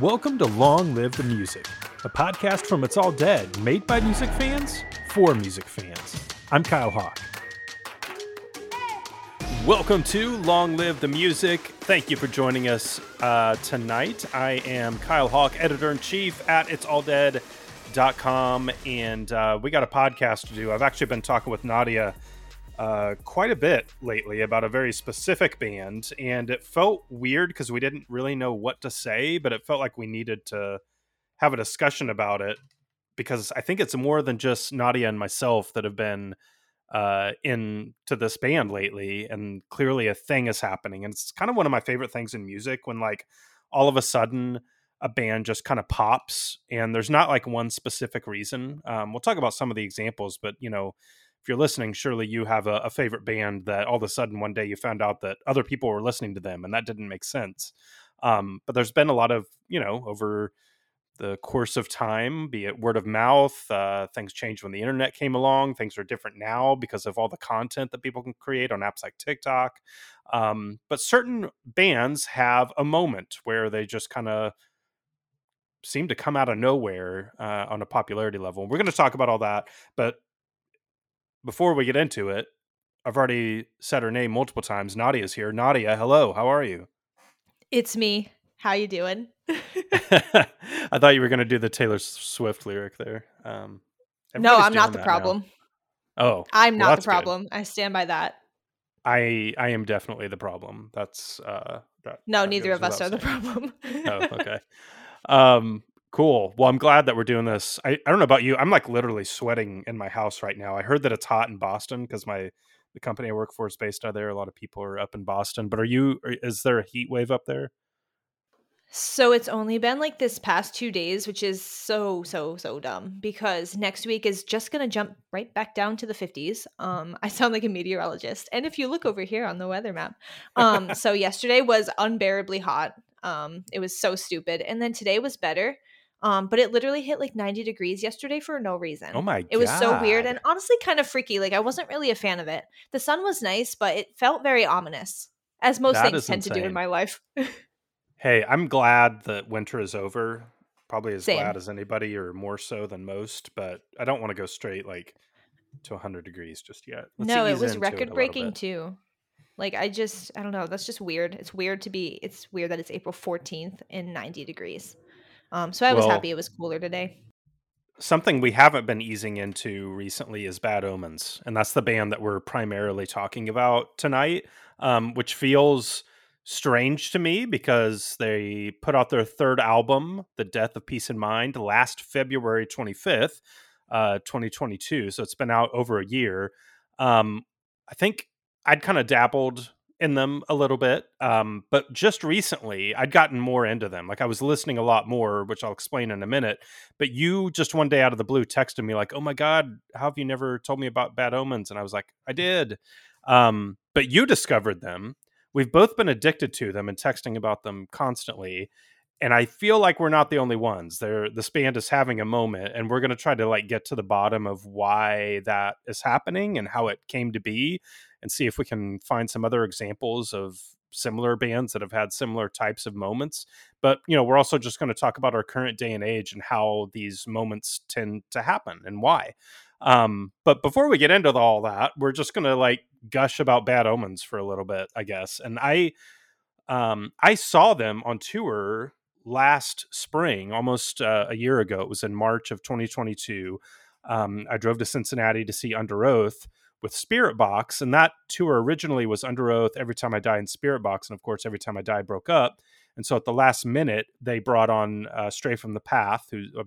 Welcome to Long Live the Music, a podcast from It's All Dead, made by music fans for music fans. I'm Kiel Hauck. Welcome to Long Live the Music. Thank you for joining us uh, tonight. I am Kiel Hauck, editor in chief at It's All Dead.com, and uh, we got a podcast to do. I've actually been talking with Nadia uh, quite a bit lately about a very specific band, and it felt weird because we didn't really know what to say, but it felt like we needed to have a discussion about it because I think it's more than just Nadia and myself that have been uh, into this band lately, and clearly a thing is happening, and it's kind of one of my favorite things in music when like all of a sudden a band just kind of pops and there's not like one specific reason. Um, we'll talk about some of the examples but you know if you're listening, surely you have a, a, favorite band that all of a sudden one day you found out that other people were listening to them and that didn't make sense. Um, but there's been a lot of, you know, over the course of time, be it word of mouth, uh, things changed when the internet came along. Things are different now because of all the content that people can create on apps like TikTok. Um, but certain bands have a moment where they just kind of seem to come out of nowhere uh, on a popularity level. We're going to talk about all that, but before we get into it, I've already said her name multiple times. Nadia's here. Nadia, hello. How are you? It's me. How you doing? I thought you were going to do the Taylor Swift lyric there. Um, no, I'm not the problem. Now. Oh, I'm well, not the problem. Good. I stand by that. I I am definitely the problem. That's uh that, No, that neither of us are the problem. oh, okay. Um Cool. Well, I'm glad that we're doing this. I, I don't know about you. I'm like literally sweating in my house right now. I heard that it's hot in Boston because my the company I work for is based out there. A lot of people are up in Boston. But are you? Is there a heat wave up there? So it's only been like this past two days, which is so so so dumb because next week is just gonna jump right back down to the 50s. Um, I sound like a meteorologist, and if you look over here on the weather map, um, so yesterday was unbearably hot. Um, it was so stupid, and then today was better. Um, but it literally hit like 90 degrees yesterday for no reason. Oh my god. It was so weird and honestly kind of freaky. Like I wasn't really a fan of it. The sun was nice, but it felt very ominous, as most that things tend insane. to do in my life. hey, I'm glad that winter is over. Probably as Same. glad as anybody or more so than most, but I don't want to go straight like to 100 degrees just yet. Let's no, it was record breaking too. Like I just I don't know, that's just weird. It's weird to be it's weird that it's April 14th and 90 degrees. Um, so I was well, happy it was cooler today. Something we haven't been easing into recently is Bad Omens, and that's the band that we're primarily talking about tonight, um, which feels strange to me because they put out their third album, The Death of Peace and Mind, last February 25th, uh, 2022. So it's been out over a year. Um, I think I'd kind of dabbled in them a little bit. Um, but just recently, I'd gotten more into them. Like I was listening a lot more, which I'll explain in a minute. But you just one day out of the blue texted me like, "Oh my god, how have you never told me about Bad Omens?" And I was like, "I did." Um, but you discovered them. We've both been addicted to them and texting about them constantly. And I feel like we're not the only ones. They're, this band is having a moment, and we're going to try to like get to the bottom of why that is happening and how it came to be and see if we can find some other examples of similar bands that have had similar types of moments. But, you know, we're also just going to talk about our current day and age and how these moments tend to happen and why. Um, but before we get into all that, we're just going to like gush about bad omens for a little bit, I guess. And I, um, I saw them on tour last spring, almost uh, a year ago. It was in March of 2022. Um, I drove to Cincinnati to see Underoath with Spiritbox, and that tour originally was Underoath, Every Time I Die in Spiritbox, and of course, Every Time I Die broke up. And so at the last minute, they brought on uh, Stray from the Path, who's a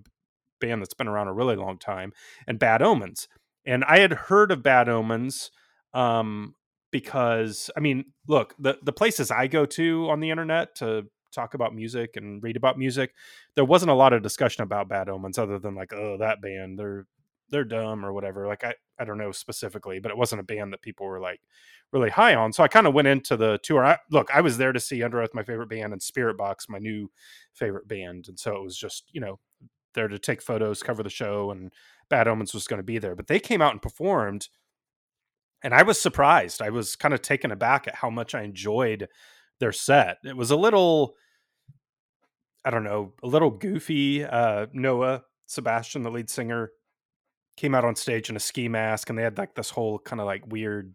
band that's been around a really long time, and Bad Omens. And I had heard of Bad Omens um, because, I mean, look, the, the places I go to on the internet to talk about music and read about music, there wasn't a lot of discussion about Bad Omens other than like, oh, that band, they're they're dumb or whatever. Like I, I don't know specifically, but it wasn't a band that people were like really high on. So I kind of went into the tour. I, look, I was there to see Underoath, my favorite band, and Spiritbox, my new favorite band, and so it was just you know there to take photos, cover the show, and Bad Omens was going to be there. But they came out and performed, and I was surprised. I was kind of taken aback at how much I enjoyed their set. It was a little I don't know, a little goofy. Uh, Noah Sebastian, the lead singer, came out on stage in a ski mask, and they had like this whole kind of like weird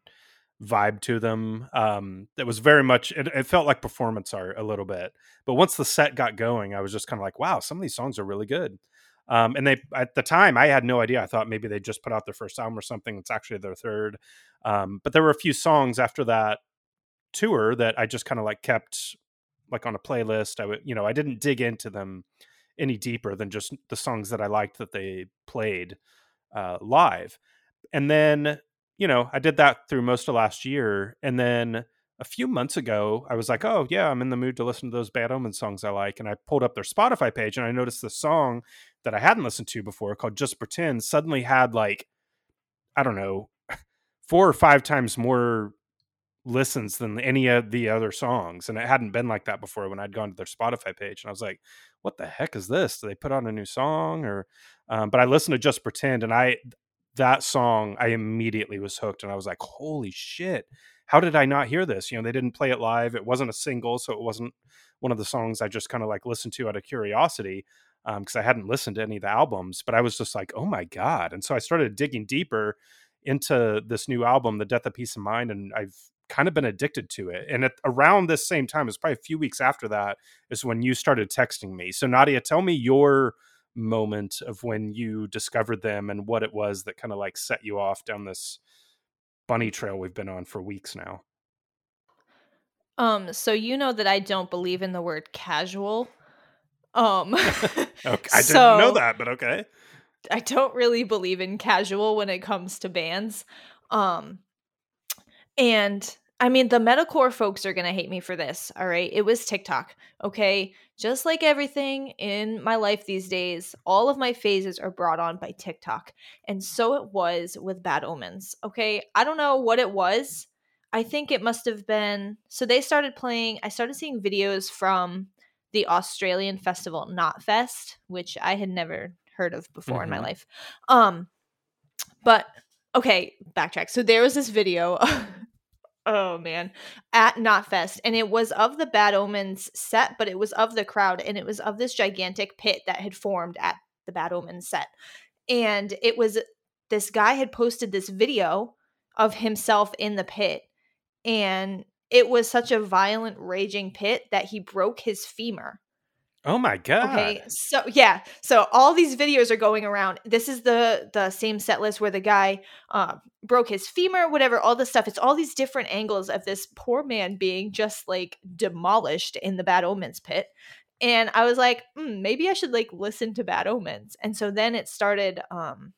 vibe to them. Um, that was very much. It, it felt like performance art a little bit. But once the set got going, I was just kind of like, wow, some of these songs are really good. Um, and they at the time I had no idea. I thought maybe they just put out their first album or something. It's actually their third. Um, but there were a few songs after that tour that I just kind of like kept like on a playlist. I would, you know, I didn't dig into them any deeper than just the songs that I liked that they played uh, live. And then, you know, I did that through most of last year. And then a few months ago, I was like, oh, yeah, I'm in the mood to listen to those Bad Omen songs I like. And I pulled up their Spotify page and I noticed the song that I hadn't listened to before called Just Pretend suddenly had like, I don't know, four or five times more listens than any of the other songs. And it hadn't been like that before when I'd gone to their Spotify page. And I was like, what the heck is this? Do they put on a new song? Or, um, but I listened to Just Pretend and I, that song, I immediately was hooked and I was like, holy shit. How did I not hear this? You know, they didn't play it live. It wasn't a single. So it wasn't one of the songs I just kind of like listened to out of curiosity because um, I hadn't listened to any of the albums, but I was just like, oh my God. And so I started digging deeper into this new album, The Death of Peace of Mind, and I've kind of been addicted to it. And at around this same time, it's probably a few weeks after that, is when you started texting me. So Nadia, tell me your moment of when you discovered them and what it was that kind of like set you off down this bunny trail we've been on for weeks now. Um, so you know that I don't believe in the word casual. Um okay, I so didn't know that, but okay. I don't really believe in casual when it comes to bands. Um and I mean, the metalcore folks are going to hate me for this. All right. It was TikTok. Okay. Just like everything in my life these days, all of my phases are brought on by TikTok. And so it was with Bad Omens. Okay. I don't know what it was. I think it must have been. So they started playing, I started seeing videos from the Australian festival Knotfest, which I had never heard of before mm-hmm. in my mm-hmm. life. Um, but okay, backtrack. So there was this video oh man, at Knotfest, and it was of the Bad Omens set, but it was of the crowd, and it was of this gigantic pit that had formed at the Bad Omens set, and it was this guy had posted this video of himself in the pit, and it was such a violent, raging pit that he broke his femur. Oh my god. Okay. So yeah. So all these videos are going around. This is the the same set list where the guy uh, broke his femur, whatever, all this stuff. It's all these different angles of this poor man being just like demolished in the bad omens pit. And I was like, mm, maybe I should like listen to bad omens. And so then it started um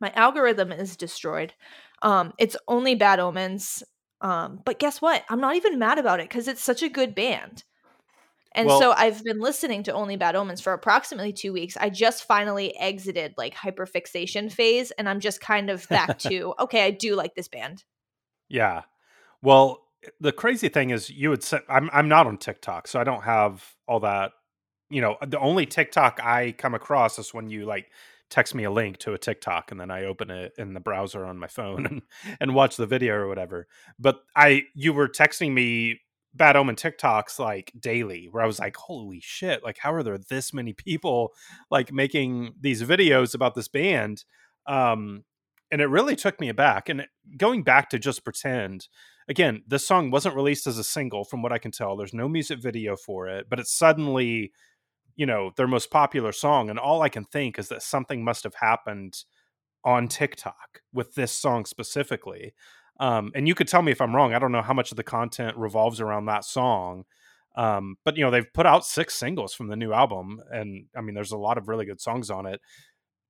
my algorithm is destroyed. Um it's only bad omens. Um, but guess what? I'm not even mad about it because it's such a good band. And well, so I've been listening to Only Bad Omens for approximately two weeks. I just finally exited like hyperfixation phase, and I'm just kind of back to okay, I do like this band. Yeah. Well, the crazy thing is, you would say I'm I'm not on TikTok, so I don't have all that. You know, the only TikTok I come across is when you like text me a link to a TikTok and then I open it in the browser on my phone and, and watch the video or whatever. But I you were texting me Bad Omen TikToks like daily where I was like, holy shit, like how are there this many people like making these videos about this band? Um, and it really took me aback. And going back to Just Pretend, again, this song wasn't released as a single from what I can tell. There's no music video for it, but it's suddenly, you know, their most popular song. And all I can think is that something must have happened on TikTok with this song specifically um, and you could tell me if I'm wrong. I don't know how much of the content revolves around that song. Um, but you know, they've put out six singles from the new album, and I mean, there's a lot of really good songs on it.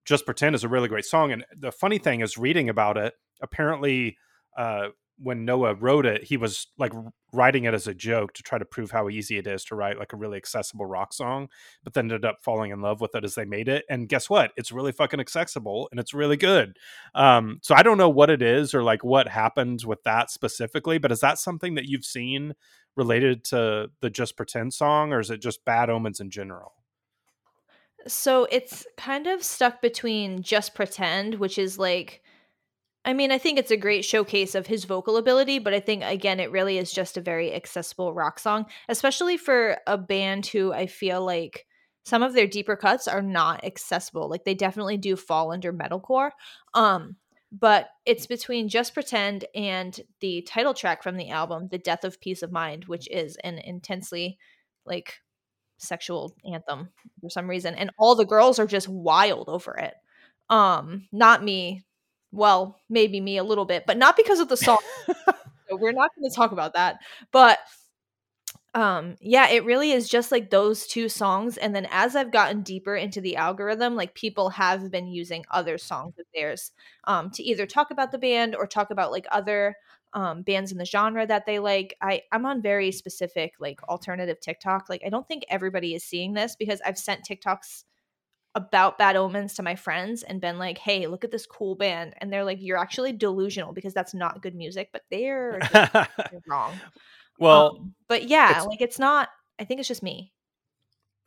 Just Pretend is a really great song. And the funny thing is reading about it, apparently uh, when Noah wrote it, he was like writing it as a joke to try to prove how easy it is to write like a really accessible rock song, but then ended up falling in love with it as they made it. And guess what? It's really fucking accessible and it's really good. Um, so I don't know what it is or like what happened with that specifically, but is that something that you've seen related to the Just Pretend song or is it just bad omens in general? So it's kind of stuck between Just Pretend, which is like I mean, I think it's a great showcase of his vocal ability, but I think again it really is just a very accessible rock song, especially for a band who I feel like some of their deeper cuts are not accessible. Like they definitely do fall under metalcore. Um but it's between Just Pretend and the title track from the album, The Death of Peace of Mind, which is an intensely like sexual anthem for some reason and all the girls are just wild over it. Um not me well, maybe me a little bit, but not because of the song. so we're not going to talk about that. But um yeah, it really is just like those two songs and then as I've gotten deeper into the algorithm, like people have been using other songs of theirs um to either talk about the band or talk about like other um bands in the genre that they like. I I'm on very specific like alternative TikTok. Like I don't think everybody is seeing this because I've sent TikToks about bad omens to my friends and been like, "Hey, look at this cool band," and they're like, "You're actually delusional because that's not good music." But they're, wrong. Well, um, but yeah, it's, like it's not. I think it's just me.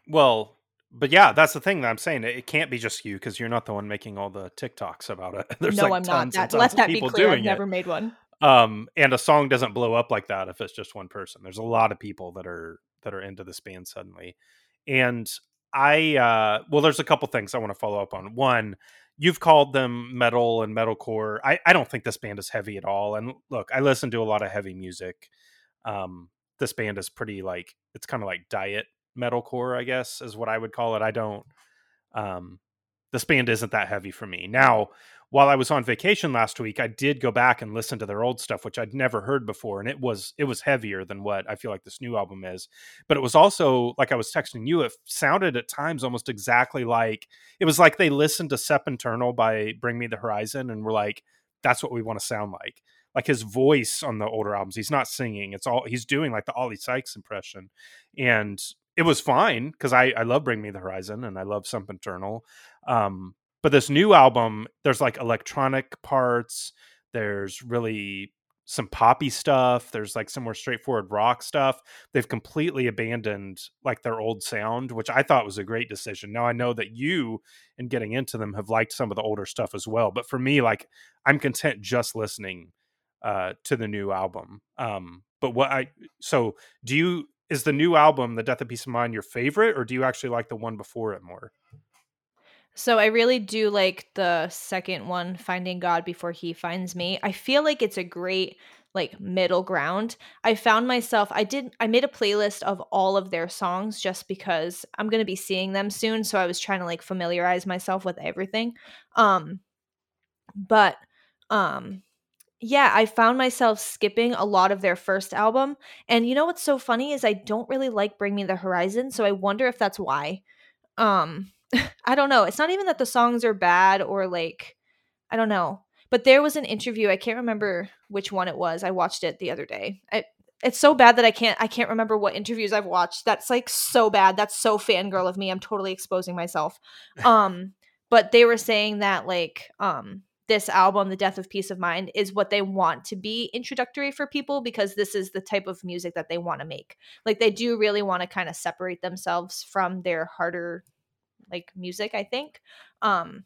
Well, but yeah, that's the thing that I'm saying. It can't be just you because you're not the one making all the TikToks about it. There's no, like I'm tons not. That, let that be clear. I've never it. made one. Um, and a song doesn't blow up like that if it's just one person. There's a lot of people that are that are into this band suddenly, and I uh well there's a couple things I want to follow up on. One, you've called them metal and metalcore. I I don't think this band is heavy at all. And look, I listen to a lot of heavy music. Um this band is pretty like it's kind of like diet metalcore, I guess is what I would call it. I don't um this band isn't that heavy for me. Now, while I was on vacation last week, I did go back and listen to their old stuff, which I'd never heard before, and it was it was heavier than what I feel like this new album is. But it was also like I was texting you, it sounded at times almost exactly like it was like they listened to Sempiternal by Bring Me the Horizon and were like, "That's what we want to sound like." Like his voice on the older albums, he's not singing; it's all he's doing, like the Oli Sykes impression, and it was fine because I I love Bring Me the Horizon and I love Sempiternal. Um, but this new album there's like electronic parts there's really some poppy stuff there's like some more straightforward rock stuff they've completely abandoned like their old sound which i thought was a great decision now i know that you in getting into them have liked some of the older stuff as well but for me like i'm content just listening uh to the new album um but what i so do you is the new album the death of peace of mind your favorite or do you actually like the one before it more so I really do like the second one, Finding God Before He Finds Me. I feel like it's a great like middle ground. I found myself I did I made a playlist of all of their songs just because I'm going to be seeing them soon, so I was trying to like familiarize myself with everything. Um but um yeah, I found myself skipping a lot of their first album. And you know what's so funny is I don't really like Bring Me the Horizon, so I wonder if that's why. Um I don't know. It's not even that the songs are bad or like I don't know. But there was an interview. I can't remember which one it was. I watched it the other day. I, it's so bad that I can't I can't remember what interviews I've watched. That's like so bad. That's so fangirl of me. I'm totally exposing myself. Um but they were saying that like um this album the death of peace of mind is what they want to be introductory for people because this is the type of music that they want to make like they do really want to kind of separate themselves from their harder like music, I think. Um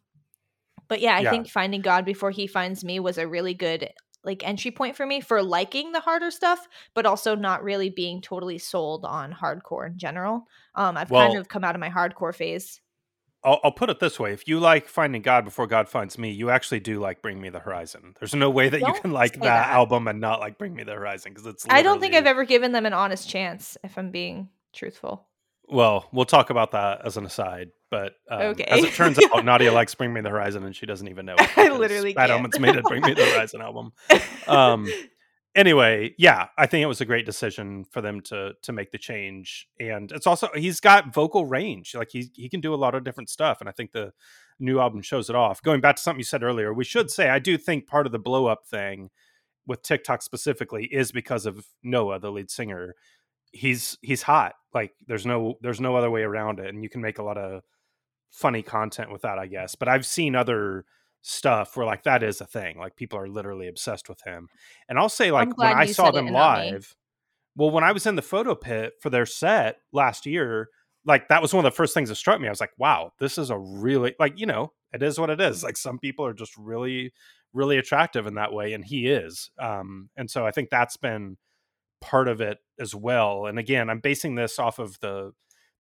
but yeah, I yeah. think finding God before he finds me was a really good like entry point for me for liking the harder stuff, but also not really being totally sold on hardcore in general. Um I've well, kind of come out of my hardcore phase. I'll, I'll, put it this way: if you like Finding God Before God Finds Me, you actually do like Bring Me the Horizon. There's no way that don't you can like that, that, album and not like Bring Me the Horizon because it's. I don't think I've ever given them an honest chance. If I'm being truthful. Well, we'll talk about that as an aside. But um, okay. as it turns out, Nadia likes Bring Me the Horizon, and she doesn't even know. It I literally. Omens made it Bring Me the Horizon album. Um, anyway, yeah, I think it was a great decision for them to to make the change, and it's also he's got vocal range, like he he can do a lot of different stuff, and I think the new album shows it off. Going back to something you said earlier, we should say I do think part of the blow up thing with TikTok specifically is because of Noah, the lead singer. He's he's hot. Like there's no there's no other way around it, and you can make a lot of funny content with that, I guess. But I've seen other stuff where like that is a thing. Like people are literally obsessed with him. And I'll say like when I saw them live, well, when I was in the photo pit for their set last year, like that was one of the first things that struck me. I was like, wow, this is a really like, you know, it is what it is. Like some people are just really, really attractive in that way and he is um and so i think that's been part of it as well and again i'm basing this off of the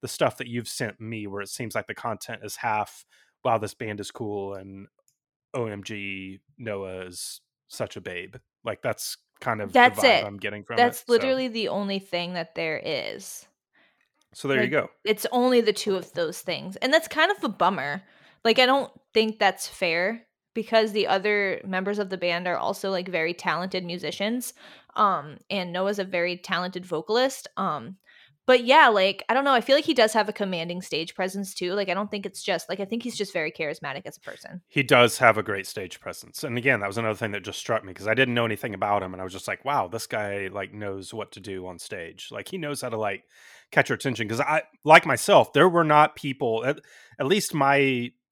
the stuff that you've sent me where it seems like the content is half wow this band is cool and omg noah is such a babe like that's kind of That's the vibe it. i'm getting from That's it so, literally the only thing that there is. so there you go It's only the two of those things. And that's kind of a bummer. Like I don't think that's fair because the other members of the band are also like very talented musicians. Um and Noah's a very talented vocalist. Um but yeah, like I don't know, I feel like he does have a commanding stage presence too. Like I don't think it's just like I think he's just very charismatic as a person. he does have a great stage presence and again that was another thing that just struck me because i didn't know anything about him and i was just like wow this guy like knows what to do on stage like he knows how to like catch your attention because i like myself there were not people at, at least my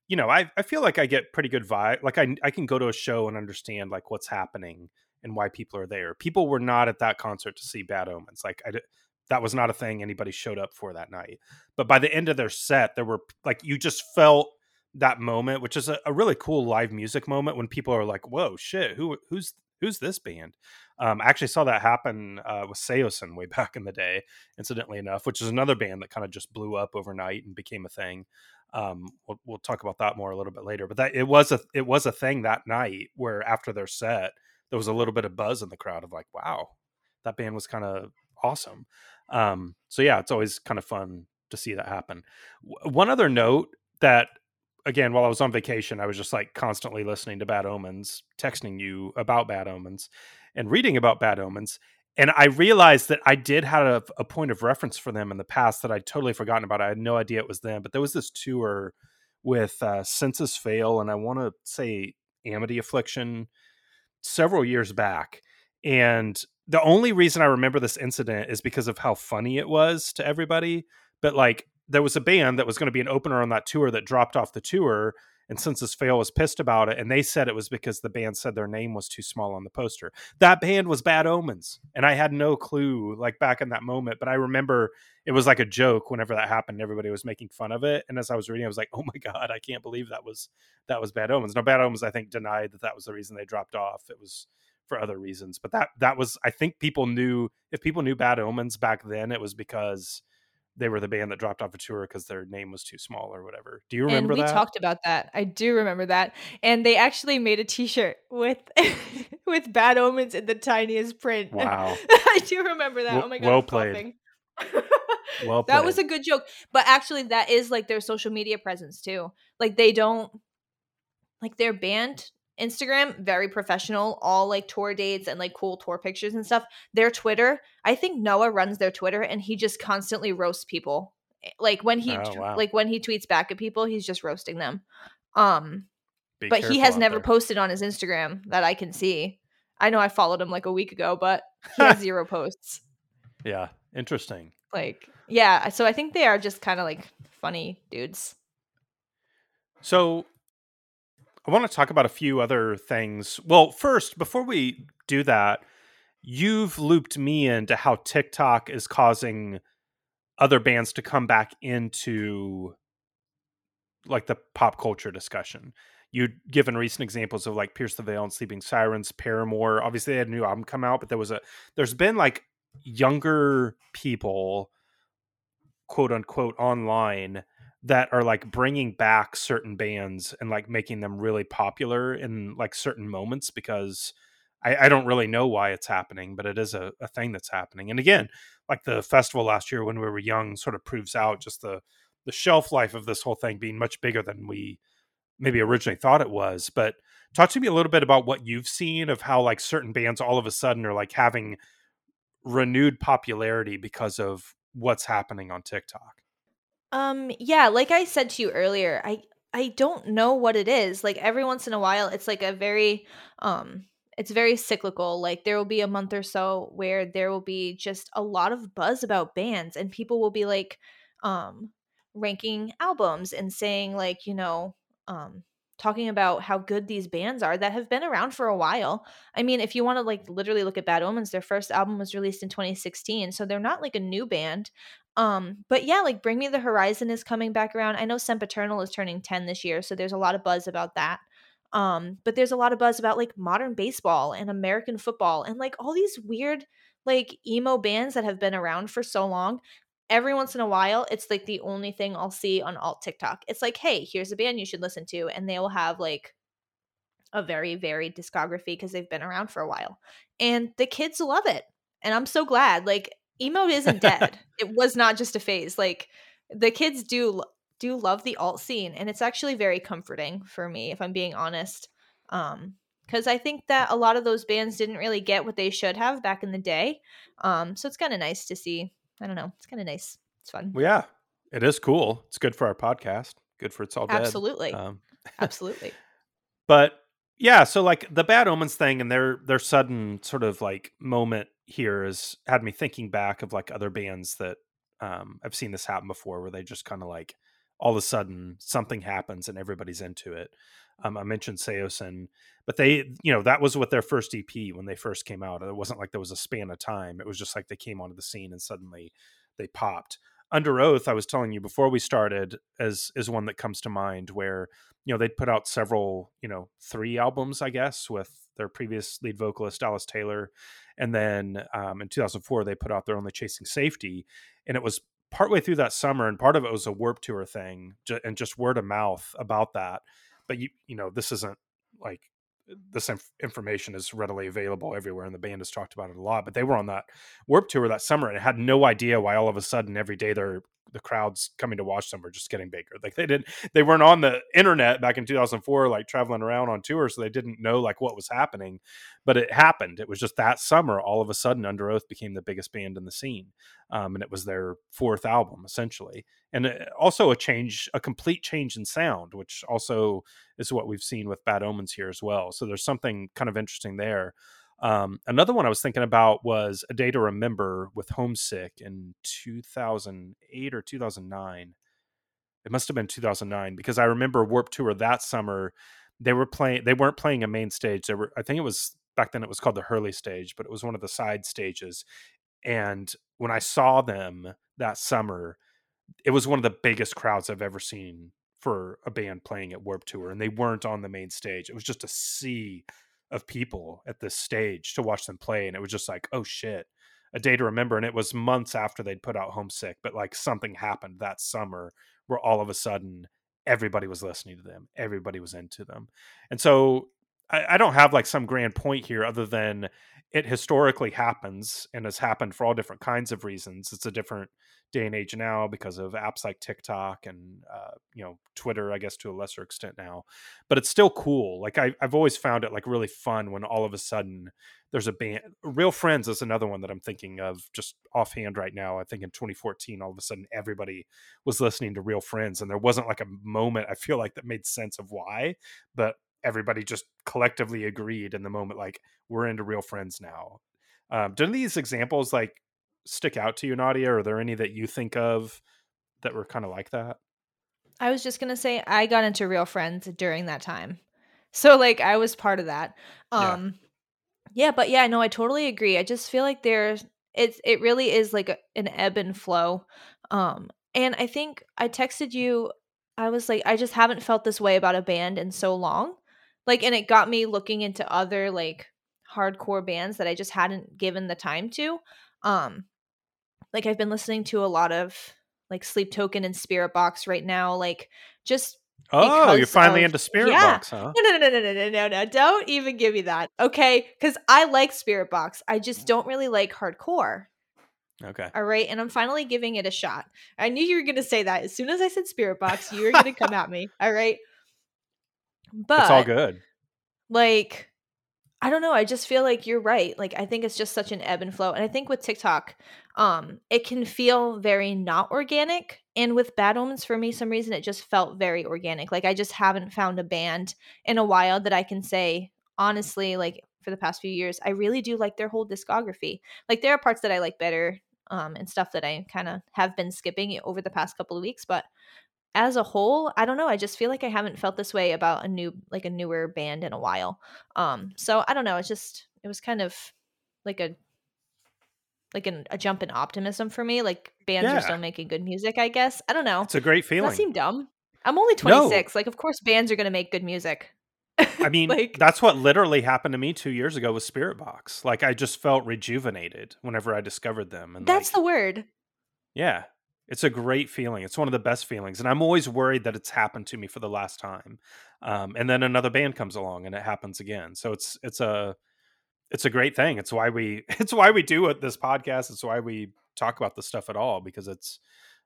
you know I, I feel like i get pretty good vibe like I, I can go to a show and understand like what's happening and why people are there people were not at that concert to see bad omens like i that was not a thing anybody showed up for that night but by the end of their set there were like you just felt that moment, which is a, a really cool live music moment when people are like, "Whoa, shit, who who's who's this band?" Um, I actually saw that happen uh, with Saosin way back in the day, incidentally enough, which is another band that kind of just blew up overnight and became a thing. Um, we'll, we'll talk about that more a little bit later, but that it was a it was a thing that night where after their set there was a little bit of buzz in the crowd of like, "Wow, that band was kind of awesome." Um, so yeah, it's always kind of fun to see that happen. W- one other note that again, while I was on vacation, I was just like constantly listening to Bad Omens, texting you about Bad Omens, and reading about Bad Omens. And I realized that I did have a, a point of reference for them in the past that I'd totally forgotten about. I had no idea it was them, but there was this tour with uh, Senses Fail, and I want to say Amity Affliction several years back. And the only reason I remember this incident is because of how funny it was to everybody. But like, there was a band that was going to be an opener on that tour that dropped off the tour. And Senses Fail was pissed about it. And they said it was because the band said their name was too small on the poster. That band was Bad Omens. And I had no clue, like back in that moment. But I remember it was like a joke whenever that happened. Everybody was making fun of it. And as I was reading, I was like, oh my God, I can't believe that was that was Bad Omens. Now, Bad Omens, I think, denied that that was the reason they dropped off. It was for other reasons. But that that was, I think, people knew if people knew Bad Omens back then, it was because they were the band that dropped off a tour because their name was too small or whatever. Do you remember and we that? talked about that. I do remember that. And they actually made a t-shirt with with bad omens in the tiniest print. Wow. I do remember that. W- oh my god. well played. Well that was a good joke. But actually that is like their social media presence too. Like they don't like their band Instagram, very professional, all like tour dates and like cool tour pictures and stuff. Their Twitter, I think Noah runs their Twitter and he just constantly roasts people. Eh, Like when he Oh, wow. like when he tweets back at people, he's just roasting them. Um Be but he has never there. posted on his Instagram that I can see. I know I followed him like a week ago, but he has zero posts. Yeah, interesting. Like, yeah, so I think they are just kind of like funny dudes. So I want to talk about a few other things. Well, first, before we do that, you've looped me into how TikTok is causing other bands to come back into like the pop culture discussion. You'd given recent examples of like Pierce the Veil and Sleeping Sirens, Paramore. Obviously, they had a new album come out, but there was a there's been like younger people, quote unquote, online that are like bringing back certain bands and like making them really popular in like certain moments because I, I don't really know why it's happening, but it is a, a thing that's happening. And again, like the festival last year when we were young sort of proves out just the the shelf life of this whole thing being much bigger than we maybe originally thought it was. But talk to me a little bit about what you've seen of how like certain bands all of a sudden are like having renewed popularity because of what's happening on TikTok. Um yeah, like I said to you earlier, I I don't know what it is. Like every once in a while it's like a very um it's very cyclical. Like there will be a month or so where there will be just a lot of buzz about bands and people will be like um ranking albums and saying like, you know, um talking about how good these bands are that have been around for a while. I mean, if you want to like literally look at Bad Omens, their first album was released in 2016, so they're not like a new band. Um, but yeah, like Bring Me the Horizon is coming back around. I know Sempiternal is turning 10 this year, so there's a lot of buzz about that. Um, but there's a lot of buzz about like modern baseball and American football and like all these weird like emo bands that have been around for so long. Every once in a while, it's like the only thing I'll see on alt TikTok. It's like, hey, here's a band you should listen to, and they will have like a very varied discography because they've been around for a while. And the kids love it. And I'm so glad. Like emo isn't dead. it was not just a phase. Like the kids do do love the alt scene and it's actually very comforting for me if I'm being honest. Um because I think that a lot of those bands didn't really get what they should have back in the day. Um so it's kind of nice to see. I don't know. It's kind of nice. It's fun. Well, yeah. It is cool. It's good for our podcast. Good for it's all. Absolutely. Um, Absolutely. But yeah, so like the bad omens thing and their their sudden sort of like moment here has had me thinking back of like other bands that um I've seen this happen before where they just kind of like all of a sudden something happens and everybody's into it. Um, I mentioned Saosin, but they, you know, that was with their first EP when they first came out. It wasn't like there was a span of time. It was just like they came onto the scene and suddenly they popped. Underoath, I was telling you before we started, as is one that comes to mind where you know they'd put out several, you know, three albums, I guess, with their previous lead vocalist Dallas Taylor, and then um, in 2004 they put out their only Chasing Safety, and it was partway through that summer, and part of it was a Warp Tour thing, and just word of mouth about that. But you, you know, this isn't like this inf- information is readily available everywhere, and the band has talked about it a lot. But they were on that Warp Tour that summer and had no idea why all of a sudden every day they're the crowds coming to watch them were just getting bigger. Like they didn't, they weren't on the internet back in 2004, like traveling around on tour, so they didn't know like what was happening. But it happened. It was just that summer, all of a sudden, Underoath became the biggest band in the scene, um, and it was their fourth album essentially, and uh, also a change, a complete change in sound, which also is what we've seen with Bad Omens here as well. So there's something kind of interesting there. Um, another one I was thinking about was A Day to Remember with Homesick in 2008 or 2009. It must have been 2009 because I remember Warp Tour that summer. They were playing. They weren't playing a main stage. They were. I think it was back then. It was called the Hurley stage, but it was one of the side stages. And when I saw them that summer, it was one of the biggest crowds I've ever seen for a band playing at Warp Tour, and they weren't on the main stage. It was just a sea of people at this stage to watch them play and it was just like oh shit. A day to remember and it was months after they'd put out homesick but like something happened that summer where all of a sudden everybody was listening to them everybody was into them. And so I, I don't have like some grand point here other than it historically happens and has happened for all different kinds of reasons it's a different day and age now because of apps like TikTok and uh, you know Twitter, I guess to a lesser extent now. But it's still cool. Like I, have always found it like really fun when all of a sudden there's a band. Real Friends is another one that I'm thinking of just offhand right now. I think in 2014, all of a sudden everybody was listening to Real Friends, and there wasn't like a moment I feel like that made sense of why, but everybody just collectively agreed in the moment like we're into Real Friends now. Um, do these examples like stick out to you, Nadia? Are there any that you think of that were kind of like that? I was just gonna say I got into Real Friends during that time, so like I was part of that. Um, yeah, yeah but yeah, no, I totally agree. I just feel like there's it's it really is like a, an ebb and flow. Um, and I think I texted you. I was like, I just haven't felt this way about a band in so long. Like, and it got me looking into other like hardcore bands that I just hadn't given the time to. Um, like I've been listening to a lot of like Sleep Token and Spiritbox right now, like just Oh, you're finally of, into Spirit yeah. Box, huh? No, no, no, no, no, no, no, no. Don't even give me that. Okay. Because I like Spiritbox. I just don't really like hardcore. Okay. All right. And I'm finally giving it a shot. I knew you were going to say that. As soon as I said Spiritbox, you were going to come at me. All right. But it's all good. Like, I don't know. I just feel like you're right. Like I think it's just such an ebb and flow. And I think with TikTok, um, it can feel very not organic. And with Bad Omens, for me, some reason it just felt very organic. Like I just haven't found a band in a while that I can say honestly, like for the past few years, I really do like their whole discography. Like there are parts that I like better, um, and stuff that I kind of have been skipping over the past couple of weeks. But as a whole, I don't know. I just feel like I haven't felt this way about a new, like a newer band in a while. Um, so I don't know. It's just, it was kind of like a, like an, a jump in optimism for me. Like bands yeah. are still making good music. I guess I don't know. It's a great feeling. That seem dumb? I'm only 26. No. Like, of course, bands are going to make good music. I mean, like that's what literally happened to me two years ago with Spiritbox. Like, I just felt rejuvenated whenever I discovered them. And that's like, the word. yeah, it's a great feeling. It's one of the best feelings, and I'm always worried that it's happened to me for the last time. Um, and then another band comes along, and it happens again. So it's it's a it's a great thing. It's why we it's why we do this podcast. It's why we talk about this stuff at all because it's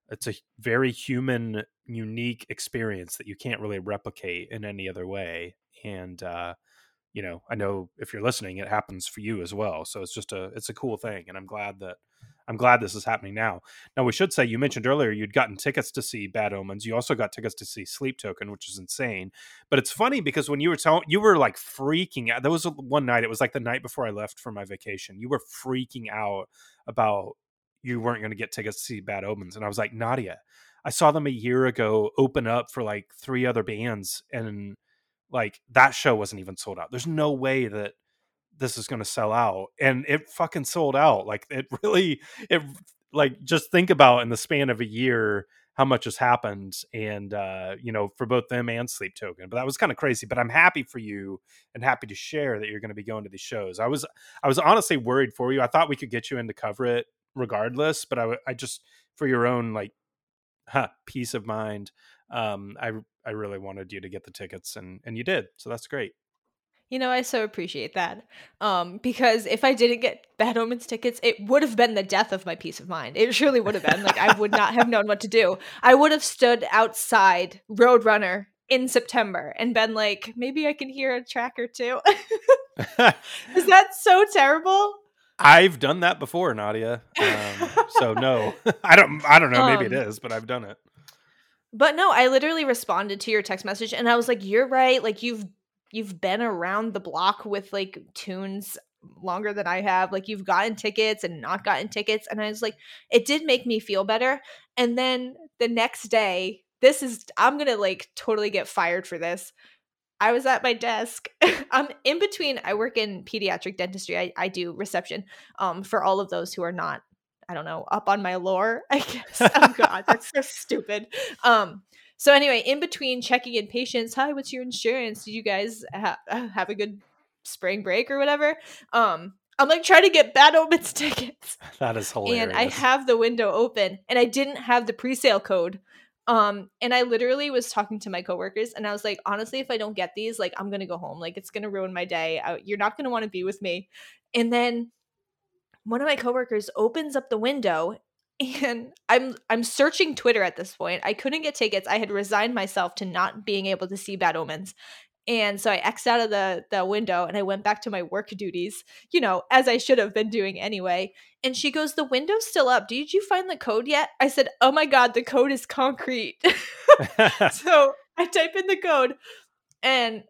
it's a very human, unique experience that you can't really replicate in any other way. And uh, you know, I know if you're listening, it happens for you as well. So it's just a it's a cool thing, and I'm glad that I'm glad this is happening now. Now we should say you mentioned earlier you'd gotten tickets to see Bad Omens. You also got tickets to see Sleep Token, which is insane. But it's funny because when you were telling, you were like freaking out. There was one night. It was like the night before I left for my vacation. You were freaking out about you weren't going to get tickets to see Bad Omens, and I was like, Nadia, I saw them a year ago open up for like three other bands, and like that show wasn't even sold out. There's no way that this is going to sell out, and it fucking sold out. Like it really, it like just think about in the span of a year how much has happened and uh you know for both them and sleep token but that was kind of crazy but i'm happy for you and happy to share that you're going to be going to these shows i was i was honestly worried for you i thought we could get you in to cover it regardless. But I, I just for your own like huh, peace of mind, um, I I really wanted you to get the tickets, and and you did. So that's great. You know, I so appreciate that. Um, because if I didn't get Bad Omens tickets, it would have been the death of my peace of mind. It surely would have been. Like I would not have known what to do. I would have stood outside Roadrunner in September and been like, maybe I can hear a track or two. Is that so terrible? I've done that before, Nadia. Um, so no, I don't. I don't know. Maybe um, it is, but I've done it. But no, I literally responded to your text message, and I was like, "You're right. Like you've you've been around the block with like tunes longer than I have. Like you've gotten tickets and not gotten tickets." And I was like, it did make me feel better. And then the next day, this is I'm gonna like totally get fired for this. I was at my desk. I'm in between. I work in pediatric dentistry. I, I do reception um, for all of those who are not, I don't know, up on my lore, I guess. oh, God, that's so stupid. Um, so, anyway, in between checking in patients, hi, what's your insurance? Did you guys ha- have a good spring break or whatever? Um, I'm like trying to get Bad Omens tickets. That is hilarious. And I have the window open and I didn't have the pre-sale code. Um, and I literally was talking to my coworkers and I was like, honestly, if I don't get these, like I'm gonna go home. Like it's gonna ruin my day. I, you're not gonna want to be with me. And then one of my coworkers opens up the window and I'm I'm searching Twitter at this point. I couldn't get tickets. I had resigned myself to not being able to see Bad Omens. And so I X'd out of the, the window and I went back to my work duties, you know, as I should have been doing anyway. And she goes, The window's still up. Did you find the code yet? I said, Oh my God, the code is concrete. so I type in the code and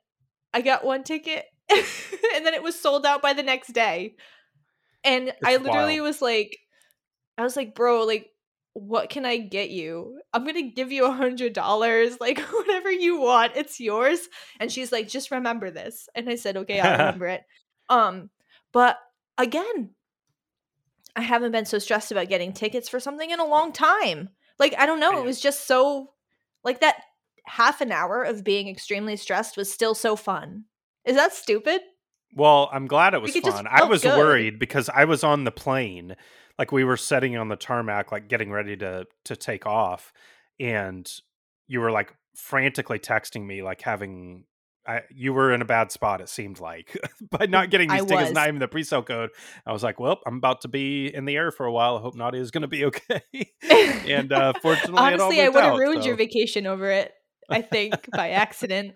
I got one ticket and then it was sold out by the next day. And it's I literally wild. was like, I was like, bro, like, what can I get you? I'm gonna give you a hundred dollars, like whatever you want, it's yours. And she's like, just remember this. And I said, okay, I'll remember it. Um, but again, I haven't been so stressed about getting tickets for something in a long time. Like, I don't know, it was just so like that half an hour of being extremely stressed was still so fun. Is that stupid? Well, I'm glad it was fun. I was good. worried because I was on the plane like we were setting on the tarmac, like getting ready to to take off, and you were like frantically texting me, like having I, you were in a bad spot. It seemed like by not getting these I tickets, was. not even the pre-sale code. I was like, "Well, I'm about to be in the air for a while. I hope Nadia is going to be okay." and uh, fortunately, honestly, I would have ruined so. your vacation over it. I think by accident.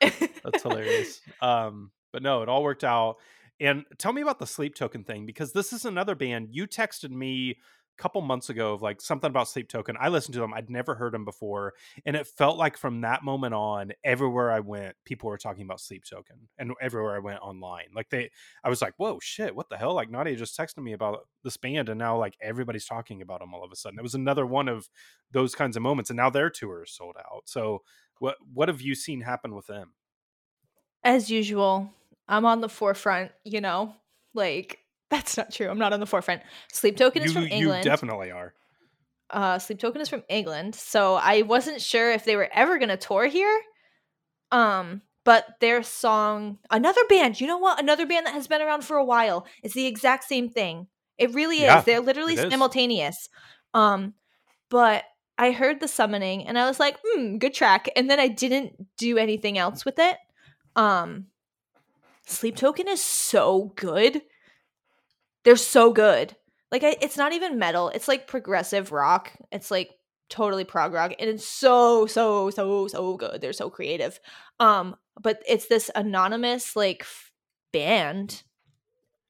That's hilarious. Um, but no, it all worked out. And tell me about the sleep token thing because this is another band. You texted me a couple months ago of like something about sleep token. I listened to them. I'd never heard them before. And it felt like from that moment on, everywhere I went, people were talking about sleep token and everywhere I went online. Like they I was like, whoa, shit, what the hell? Like Nadia just texted me about this band and now like everybody's talking about them all of a sudden. It was another one of those kinds of moments. And now their tour is sold out. So what what have you seen happen with them? As usual, I'm on the forefront, you know? Like, that's not true. I'm not on the forefront. Sleep Token is from England. You definitely are. Uh, Sleep Token is from England. So I wasn't sure if they were ever going to tour here. Um, but their song, another band, you know what? Another band that has been around for a while. It's the exact same thing. It really Yeah, is. They're literally it is. simultaneous. Um, but I heard the summoning and I was like, hmm, good track. And then I didn't do anything else with it. Um, Sleep Token is so good. They're so good. Like I, it's not even metal. It's like progressive rock. It's like totally prog rock, and it's so so so so good. They're so creative. Um, but it's this anonymous like f- band.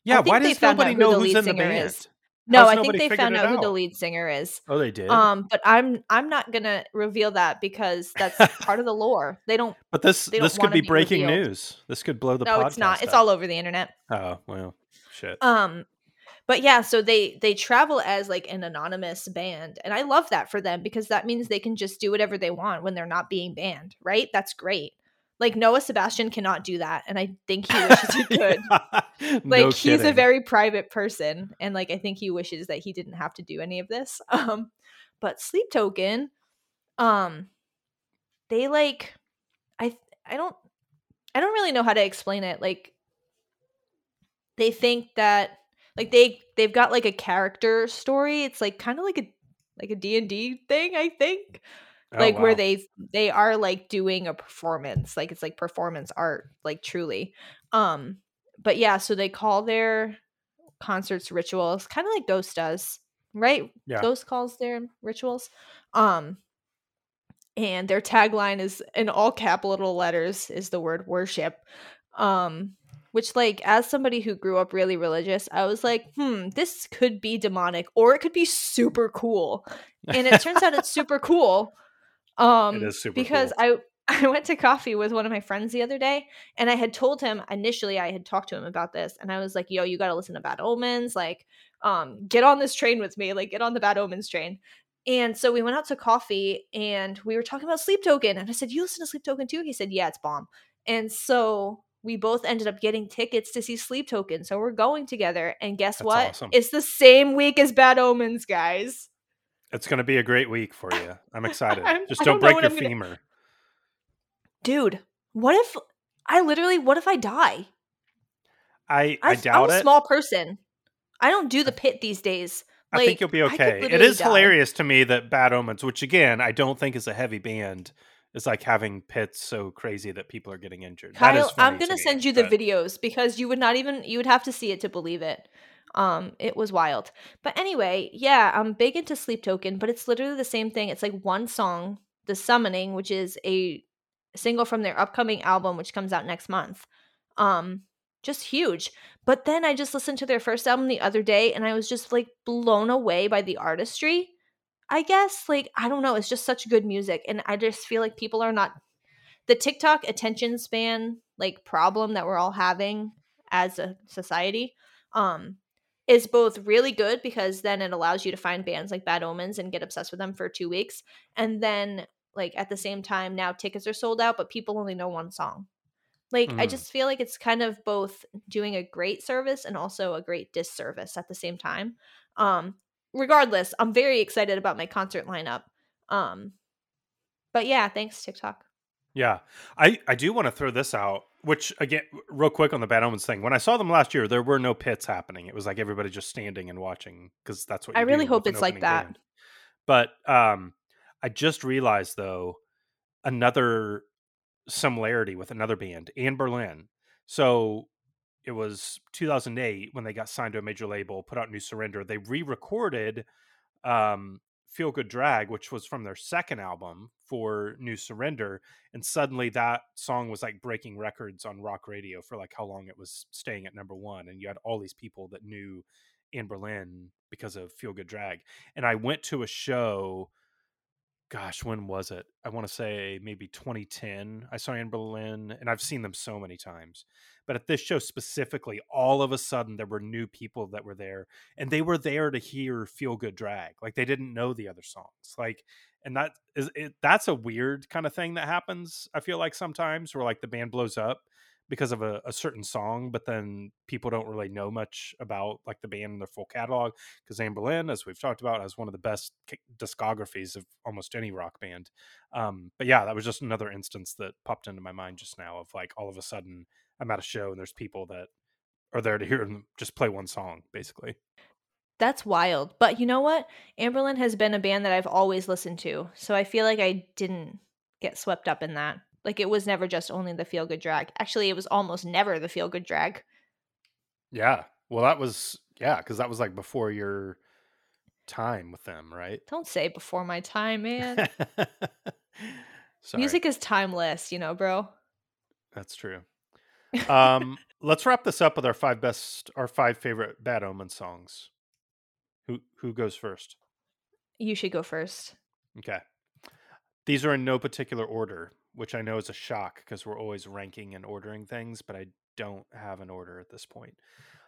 Yeah, why does nobody who know who's in the band? is. No, How's I think they found out who the lead singer is. Oh, they did. Um, but I'm I'm not gonna reveal that because that's part of the lore. They don't. but this this could be be breaking revealed. news. This could blow the no, podcast it's not. It's all over the internet. Oh well, shit. Um, but yeah, so they they travel as like an anonymous band, and I love that for them because that means they can just do whatever they want when they're not being banned, right? That's great. Like Noah Sebastian cannot do that, and I think he wishes he could. Yeah. like No he's a very private person and like i think he wishes that he didn't have to do any of this. Um but sleep token um they like i i don't i don't really know how to explain it. Like they think that like they they've got like a character story. It's like kind of like a like a d&d thing i think Oh, like where they they are like doing a performance like it's like performance art like truly. Um but yeah so they call their concerts rituals kind of like ghost does right? Yeah. ghost calls their rituals um and their tagline is in all capital letters is the word worship um which like as somebody who grew up really religious i was like hmm this could be demonic or it could be super cool. And it turns out it's super cool um is super because i i went to coffee with one of my friends the other day and i had told him initially i had talked to him about this and i was like yo you got to listen to bad omens like um get on this train with me like get on the bad omens train. And so we went out to coffee and we were talking about sleep token and i said you listen to sleep token too? He said yeah it's bomb. And so we both ended up getting tickets to see sleep token so we're going together and guess That's what? awesome. it's the same week as bad omens guys It's going to be a great week for you. I'm excited. I'm- Just don't, don't break your gonna- femur. dude what if i literally what if i die I I I, doubt am a it. small person i don't do the pit these days I think you'll be okay. It is die. hilarious to me that Bad Omens, which again I don't think is a heavy band, is like having pits so crazy that people are getting injured. Kiel, I'm gonna me, send you the but- videos because you would not even you would have to see it to believe it. Um, it was wild. But anyway, yeah, I'm big into Sleep Token, but it's literally the same thing. It's like one song, The Summoning, which is a single from their upcoming album, which comes out next month. Um, just huge. But then I just listened to their first album the other day and I was just like blown away by the artistry. I guess like I don't know, it's just such good music and I just feel like people are not the TikTok attention span like problem that we're all having as a society um is both really good because then it allows you to find bands like Bad Omens and get obsessed with them for 2 weeks and then like at the same time now tickets are sold out but people only know one song. Like I Mm. just feel like it's kind of both doing a great service and also a great disservice at the same time. Um regardless, I'm very excited about my concert lineup. Um but yeah, thanks TikTok. Yeah, I I do want to throw this out. Which again, real quick on the Bad Omens thing. When I saw them last year, there were no pits happening. It was like everybody just standing and watching because that's what I really hope it's like that. band. But um, I just realized though another similarity with another band, Anberlin. So it was 2008 when they got signed to a major label, put out New Surrender. They re-recorded um, Feel Good Drag, which was from their second album for New Surrender, and suddenly that song was like breaking records on rock radio for like how long it was staying at number one, and you had all these people that knew Anberlin because of Feel Good Drag. And I went to a show gosh, when was it? I want to say maybe 2010. I saw Anberlin, and I've seen them so many times. But at this show specifically, all of a sudden there were new people that were there, and they were there to hear "Feel Good Drag." Like they didn't know the other songs. Like, and that is it, that's a weird kind of thing that happens. I feel like sometimes where like the band blows up, because of a, a, certain song, but then people don't really know much about like the band and their full catalog. Because Anberlin, as we've talked about, has one of the best discographies of almost any rock band. Um, but yeah, that was just another instance that popped into my mind just now of like all of a sudden I'm at a show and there's people that are there to hear them just play one song, basically. That's wild. But you know what? Anberlin has been a band that I've always listened to. So I feel like I didn't get swept up in that. Like it was never just only the feel good drag. Actually, it was almost never the feel good drag. Yeah. Well, that was yeah, because that was like before your time with them, right? Don't say before my time, man. Music is timeless, you know, bro. That's true. Um, let's wrap this up with our five best, our five favorite Bad Omen songs. Who who goes first? You should go first. Okay. These are in no particular order which I know is a shock because we're always ranking and ordering things, but I don't have an order at this point.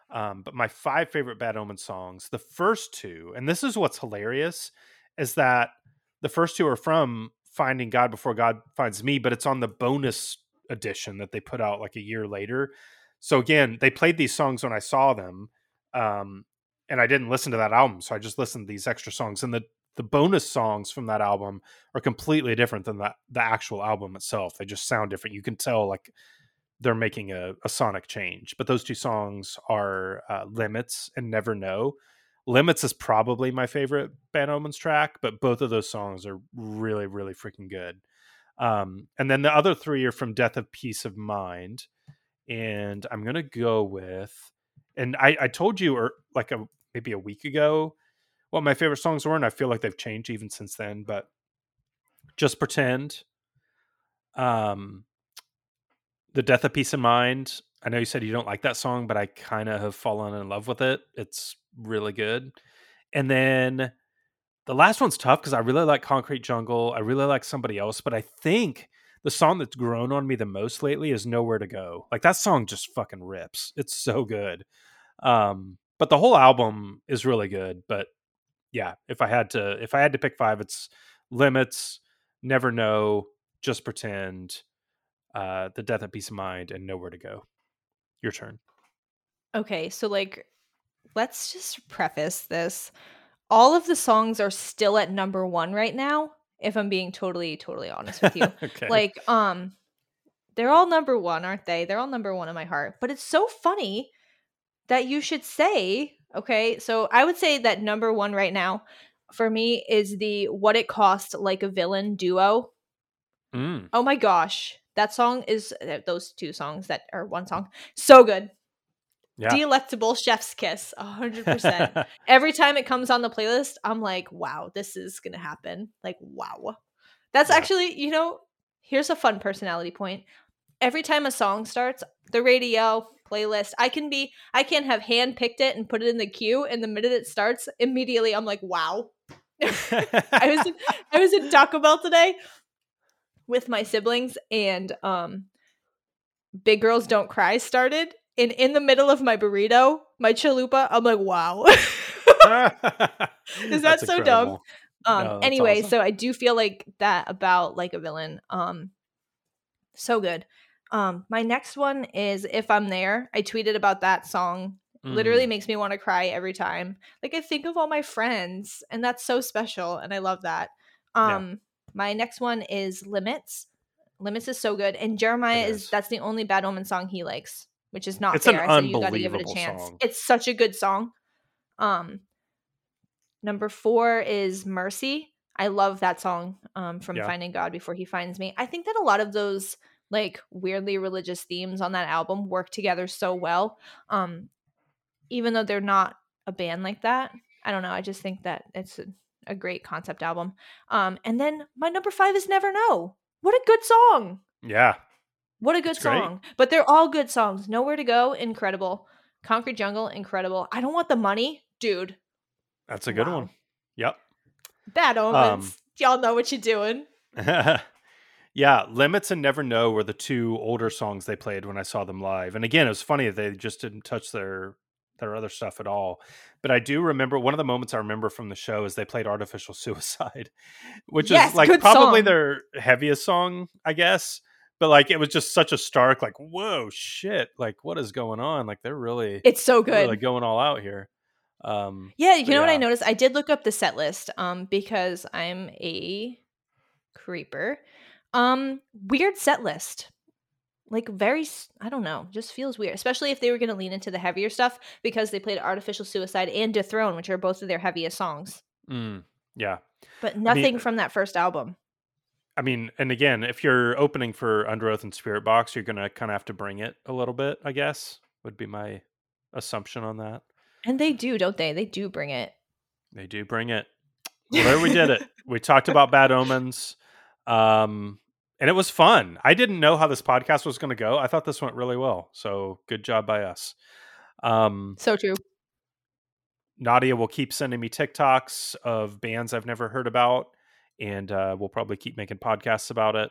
Um, but my five favorite Bad Omen songs, the first two, and this is what's hilarious, is that the first two are from Finding God Before God Finds Me, but it's on the bonus edition that they put out like a year later. So again, they played these songs when I saw them, um, and I didn't listen to that album, so I just listened to these extra songs. And the the bonus songs from that album are completely different than the, the actual album itself. They just sound different. You can tell like they're making a, a sonic change. But those two songs are uh, Limits and Never Know. Limits is probably my favorite Bad Omens track, but both of those songs are really, really freaking good. Um, and then the other three are from Death of Peace of Mind. And I'm gonna go with, and I, I told you, or er, like a maybe a week ago, what my favorite songs were, and I feel like they've changed even since then. But just pretend. Um, the death of peace of mind. I know you said you don't like that song, but I kind of have fallen in love with it. It's really good. And then the last one's tough because I really like Concrete Jungle. I really like somebody else, but I think the song that's grown on me the most lately is Nowhere to Go. Like that song just fucking rips. It's so good. Um, but the whole album is really good. But yeah, if I had to if I had to pick five, it's limits, never know, just pretend, uh, the death of peace of mind, and nowhere to go. Your turn. Okay, so like let's just preface this. All of the songs are still at number one right now, if I'm being totally, totally honest with you. okay. Like, um, they're all number one, aren't they? They're all number one in my heart. But it's so funny that you should say Okay, so I would say that number one right now for me is the What It Cost Like a Villain duo. Mm. Oh my gosh. That song is uh, those two songs that are one song. So good. Yeah. Delectable chef's kiss, 100%. Every time it comes on the playlist, I'm like, wow, this is going to happen. Like, wow. That's yeah. actually, you know, here's a fun personality point. Every time a song starts, the radio, playlist. I can be I can have hand picked it and put it in the queue and the minute it starts, immediately I'm like, wow. I was in, I was in Taco Bell today with my siblings and um Big Girls Don't Cry started and in the middle of my burrito, my chalupa, I'm like, wow. Is that so dumb? Um no, anyway, awesome. so I do feel like that about like a villain. Um so good. Um, my next one is If I'm There. I tweeted about that song. Mm. Literally makes me want to cry every time. Like I think of all my friends, and that's so special, and I love that. Um, yeah. my next one is Limits. Limits is so good, and Jeremiah is. is. that's the only Bad Omen song he likes, which is not it's fair. An said you got to give it a chance. Song. It's such a good song. Um, number four is Mercy. I love that song um, from yeah. Finding God Before He Finds Me. I think that a lot of those like weirdly religious themes on that album work together so well. Um, even though they're not a band like that, I don't know. I just think that it's a, a great concept album. Um, and then my number five is Never Know. What a good song! Yeah, what a good it's song. Great. But they're all good songs. Nowhere to Go, incredible. Concrete Jungle, incredible. I don't want the money, dude. That's a good wow. one. Yep. Bad omens. Um, Y'all know what you're doing. Yeah, Limits and Never Know were the two older songs they played when I saw them live. And again, it was funny they just didn't touch their their other stuff at all. But I do remember one of the moments I remember from the show is they played Artificial Suicide, which yes, is like probably song. their heaviest song, I guess. but like it was just such a stark like whoa shit like what is going on like they're really It's so good. really going all out here um Yeah, you know what I noticed? I did look up the set list um because I'm a creeper. Um weird set list. Like very I don't know, just feels weird, especially if they were going to lean into the heavier stuff because they played Artificial Suicide and Dethrone, which are both of their heaviest songs. mm, yeah But nothing from that first album. I mean, and again, if you're opening for Underoath and Spiritbox, you're gonna kind of have to bring it a little bit, I guess. Would be my assumption on that. And they do, don't they? They do bring it. They do bring it. Well, there we did it. We talked about Bad Omens, um, and it was fun. I didn't know how this podcast was going to go. I thought this went really well. So good job by us. Um, So true. Nadia will keep sending me TikToks of bands I've never heard about, and uh, we'll probably keep making podcasts about it.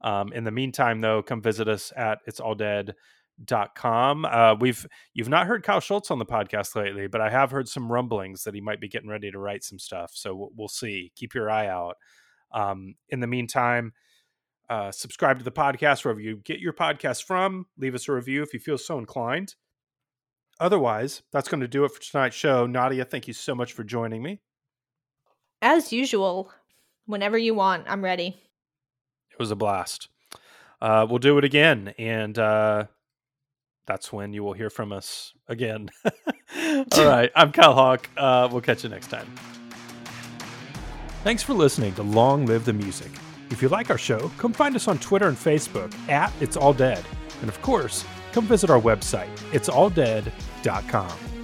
Um, in the meantime, though, come visit us at it'salldead.com. Uh, we've you've not heard Kyle Schultz on the podcast lately, but I have heard some rumblings that he might be getting ready to write some stuff. So we'll, we'll see. Keep your eye out. Um, in the meantime, uh, subscribe to the podcast wherever you get your podcast from. Leave us a review if you feel so inclined. Otherwise, that's going to do it for tonight's show. Nadia, thank you so much for joining me. As usual, whenever you want, I'm ready. It was a blast. Uh, we'll do it again, and uh, that's when you will hear from us again. All right, I'm Kiel Hauck. Uh, we'll catch you next time. Thanks for listening to Long Live the Music. If you like our show, come find us on Twitter and Facebook at It's All Dead. And of course, come visit our website, it'salldead.com.